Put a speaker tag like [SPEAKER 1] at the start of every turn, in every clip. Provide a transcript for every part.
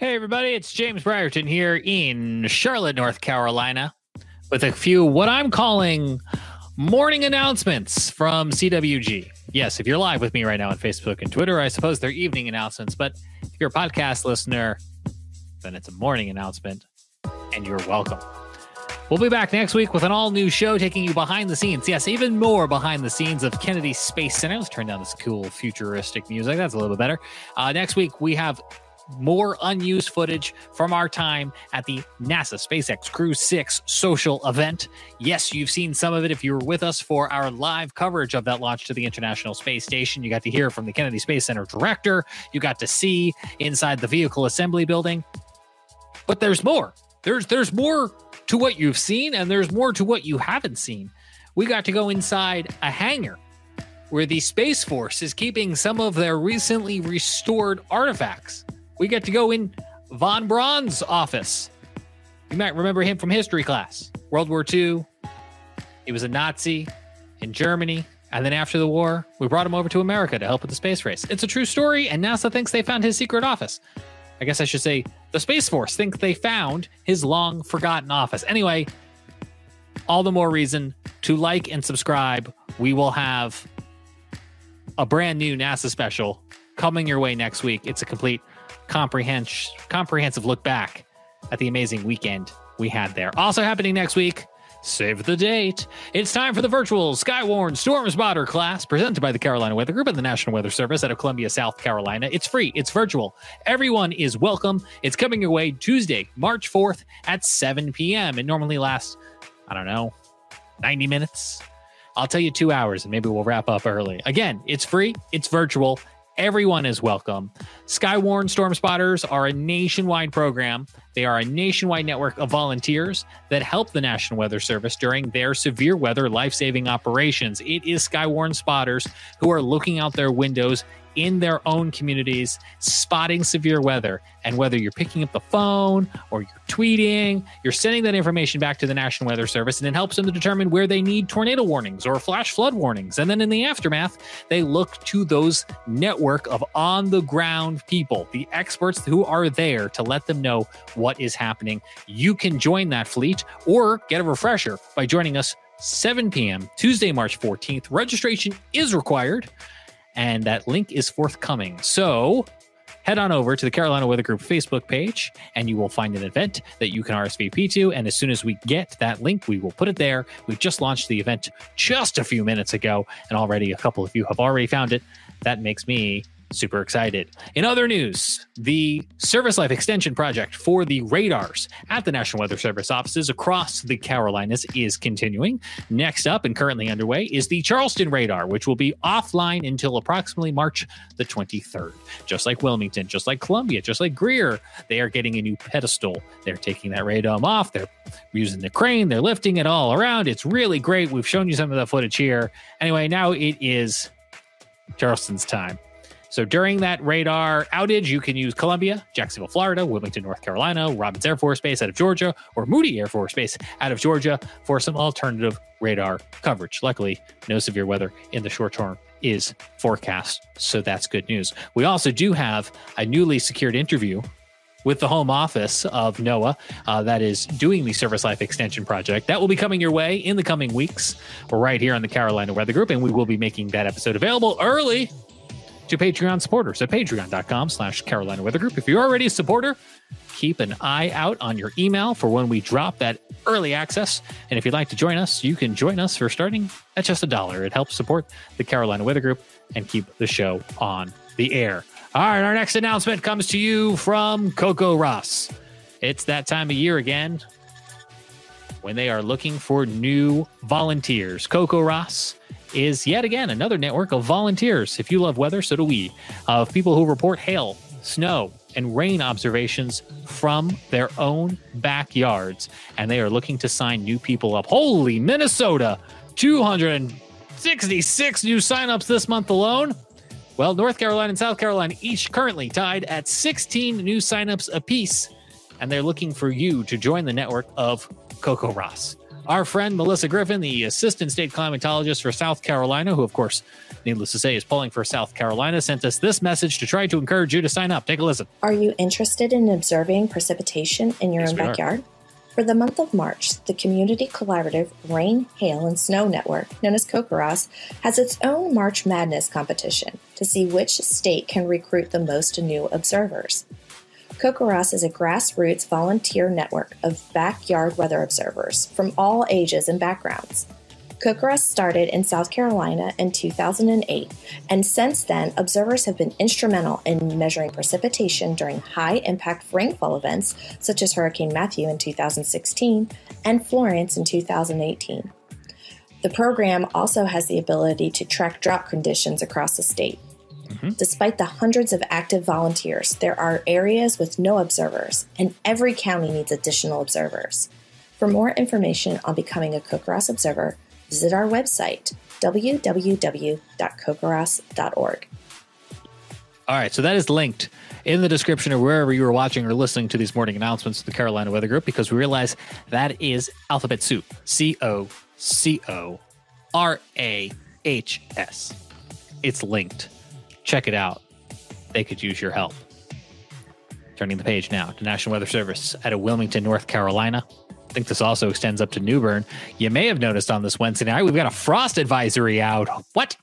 [SPEAKER 1] Hey, everybody, it's James Brierton here in Charlotte, North Carolina, with a few what I'm calling morning announcements from CWG. Yes, if you're live with me right now on Facebook and Twitter, I suppose they're evening announcements, but if you're a podcast listener, then it's a morning announcement, and you're welcome. We'll be back next week with an all new show taking you behind the scenes. Yes, even more behind the scenes of Kennedy Space Center. Let's turn down this cool futuristic music. That's a little bit better. Uh, next week, we have more unused footage from our time at the NASA SpaceX Crew 6 social event. Yes, you've seen some of it if you were with us for our live coverage of that launch to the International Space Station. You got to hear from the Kennedy Space Center director, you got to see inside the vehicle assembly building. But there's more. There's there's more to what you've seen and there's more to what you haven't seen. We got to go inside a hangar where the Space Force is keeping some of their recently restored artifacts we get to go in von Braun's office. You might remember him from history class. World War II. He was a Nazi in Germany. And then after the war, we brought him over to America to help with the space race. It's a true story, and NASA thinks they found his secret office. I guess I should say the Space Force think they found his long forgotten office. Anyway, all the more reason to like and subscribe. We will have a brand new NASA special coming your way next week. It's a complete comprehensive comprehensive look back at the amazing weekend we had there. Also happening next week. Save the date. It's time for the virtual Skywarn Storm Spotter class presented by the Carolina Weather Group and the National Weather Service out of Columbia, South Carolina. It's free, it's virtual. Everyone is welcome. It's coming your way Tuesday, March 4th at 7 p.m. It normally lasts, I don't know, 90 minutes. I'll tell you two hours and maybe we'll wrap up early. Again, it's free, it's virtual, Everyone is welcome. Skywarn Storm Spotters are a nationwide program. They are a nationwide network of volunteers that help the National Weather Service during their severe weather life saving operations. It is Skywarn Spotters who are looking out their windows in their own communities, spotting severe weather. And whether you're picking up the phone or you're tweeting, you're sending that information back to the National Weather Service, and it helps them to determine where they need tornado warnings or flash flood warnings. And then in the aftermath, they look to those network of on the ground people, the experts who are there to let them know what is happening. You can join that fleet or get a refresher by joining us 7 p.m. Tuesday, March 14th. Registration is required and that link is forthcoming. So head on over to the Carolina Weather Group Facebook page and you will find an event that you can RSVP to. And as soon as we get that link, we will put it there. We've just launched the event just a few minutes ago, and already a couple of you have already found it. That makes me super excited. In other news, the Service Life Extension Project for the radars at the National Weather Service offices across the Carolinas is continuing. Next up and currently underway is the Charleston radar, which will be offline until approximately March the 23rd. Just like Wilmington, just like Columbia, just like Greer, they are getting a new pedestal. They're taking that radome off. They're using the crane. They're lifting it all around. It's really great. We've shown you some of the footage here. Anyway, now it is Charleston's time. So during that radar outage, you can use Columbia, Jacksonville, Florida, Wilmington, North Carolina, Robins Air Force Base out of Georgia, or Moody Air Force Base out of Georgia for some alternative radar coverage. Luckily, no severe weather in the short term is forecast. So that's good news. We also do have a newly secured interview with the home office of NOAA uh, that is doing the Service Life Extension Project. That will be coming your way in the coming weeks. We're right here on the Carolina Weather Group, and we will be making that episode available early to Patreon supporters at patreon.com slash Carolina Weather Group. If you're already a supporter, keep an eye out on your email for when we drop that early access. And if you'd like to join us, you can join us for starting at just a dollar. It helps support the Carolina Weather Group and keep the show on the air. All right, our next announcement comes to you from CoCoRaHS. It's that time of year again when they are looking for new volunteers. CoCoRaHS is yet again another network of volunteers. If you love weather, so do we, of people who report hail, snow, and rain observations from their own backyards. And they are looking to sign new people up. Holy Minnesota! 266 new signups this month alone. Well, North Carolina and South Carolina each currently tied at 16 new signups apiece. And they're looking for you to join the network of CoCoRaHS. Our friend Melissa Griffin, the assistant state climatologist for South Carolina, who, of course, needless to say, is polling for South Carolina, sent us this message to try to encourage you to sign up. Take a listen.
[SPEAKER 2] Are you interested in observing precipitation in your
[SPEAKER 1] Yes,
[SPEAKER 2] own
[SPEAKER 1] we are.
[SPEAKER 2] backyard? For the month of March, the Community Collaborative Rain, Hail, and Snow Network, known as CoCoRaHS, has its own March Madness competition to see which state can recruit the most new observers. CoCoRaHS is a grassroots volunteer network of backyard weather observers from all ages and backgrounds. CoCoRaHS started in South Carolina in 2008, and since then, observers have been instrumental in measuring precipitation during high impact rainfall events such as Hurricane Matthew in 2016 and Florence in 2018. The program also has the ability to track drought conditions across the state. Mm-hmm. Despite the hundreds of active volunteers, there are areas with no observers, and every county needs additional observers. For more information on becoming a CoCoRaHS observer, visit our website, www.cocorahs.org.
[SPEAKER 1] All right, so that is linked in the description or wherever you are watching or listening to these morning announcements of the Carolina Weather Group because we realize that is alphabet soup. C O C O R A H S. It's linked. Check it out. They could use your help. Turning the page now to National Weather Service out of Wilmington, North Carolina. I think this also extends up to New Bern. You may have noticed on this Wednesday night, we've got a frost advisory out. What?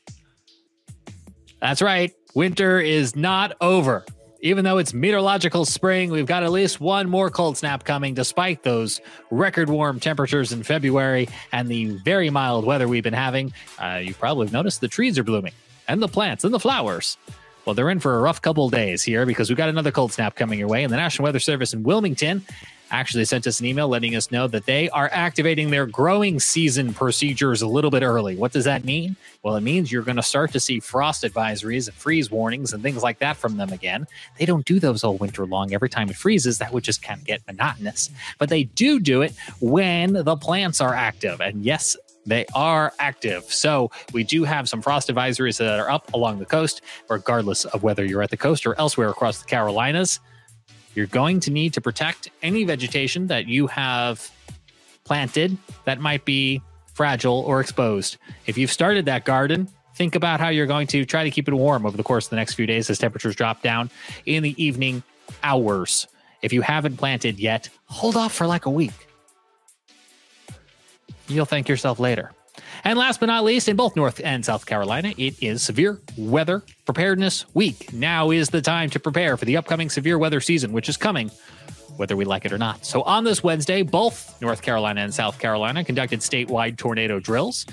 [SPEAKER 1] That's right. Winter is not over. Even though it's meteorological spring, we've got at least one more cold snap coming, despite those record warm temperatures in February and the very mild weather we've been having. Uh, you probably noticed the trees are blooming and the plants and the flowers. Well, they're in for a rough couple days here because we've got another cold snap coming your way. And the National Weather Service in Wilmington actually sent us an email letting us know that they are activating their growing season procedures a little bit early. What does that mean? Well, it means you're going to start to see frost advisories and freeze warnings and things like that from them again. They don't do those all winter long. Every time it freezes, that would just kind of get monotonous. But they do do it when the plants are active. And yes, they are active. So we do have some frost advisories that are up along the coast, regardless of whether you're at the coast or elsewhere across the Carolinas. You're going to need to protect any vegetation that you have planted that might be fragile or exposed. If you've started that garden, think about how you're going to try to keep it warm over the course of the next few days as temperatures drop down in the evening hours. If you haven't planted yet, hold off for like a week. You'll thank yourself later. And last but not least, in both North and South Carolina, it is Severe Weather Preparedness Week. Now is the time to prepare for the upcoming severe weather season, which is coming, whether we like it or not. So on this Wednesday, both North Carolina and South Carolina conducted statewide tornado drills,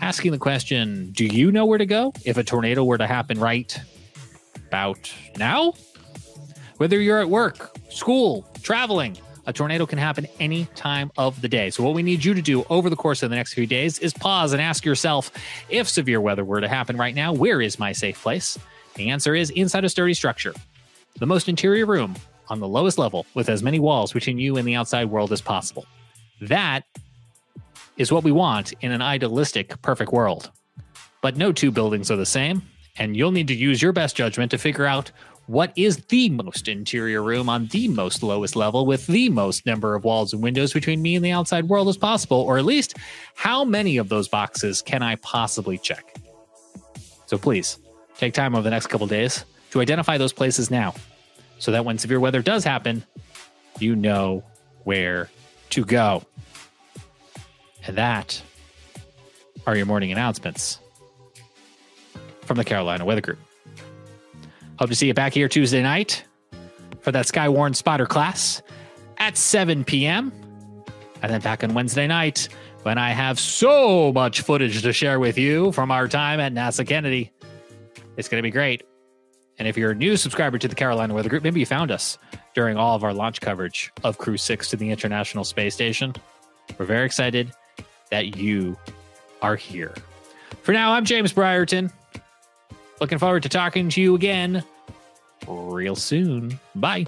[SPEAKER 1] asking the question Do you know where to go if a tornado were to happen right about now? Whether you're at work, school, traveling, a tornado can happen any time of the day. So, what we need you to do over the course of the next few days is pause and ask yourself if severe weather were to happen right now, where is my safe place? The answer is inside a sturdy structure, the most interior room on the lowest level with as many walls between you and the outside world as possible. That is what we want in an idealistic, perfect world. But no two buildings are the same, and you'll need to use your best judgment to figure out what is the most interior room on the most lowest level with the most number of walls and windows between me and the outside world as possible, or at least how many of those boxes can I possibly check? So please take time over the next couple days to identify those places now so that when severe weather does happen, you know where to go. And that are your morning announcements from the Carolina Weather Group. Hope to see you back here Tuesday night for that Skywarn spotter class at 7 p.m. And then back on Wednesday night when I have so much footage to share with you from our time at NASA Kennedy. It's going to be great. And if you're a new subscriber to the Carolina Weather Group, maybe you found us during all of our launch coverage of Crew 6 to the International Space Station. We're very excited that you are here. For now, I'm James Brierton. Looking forward to talking to you again real soon. Bye.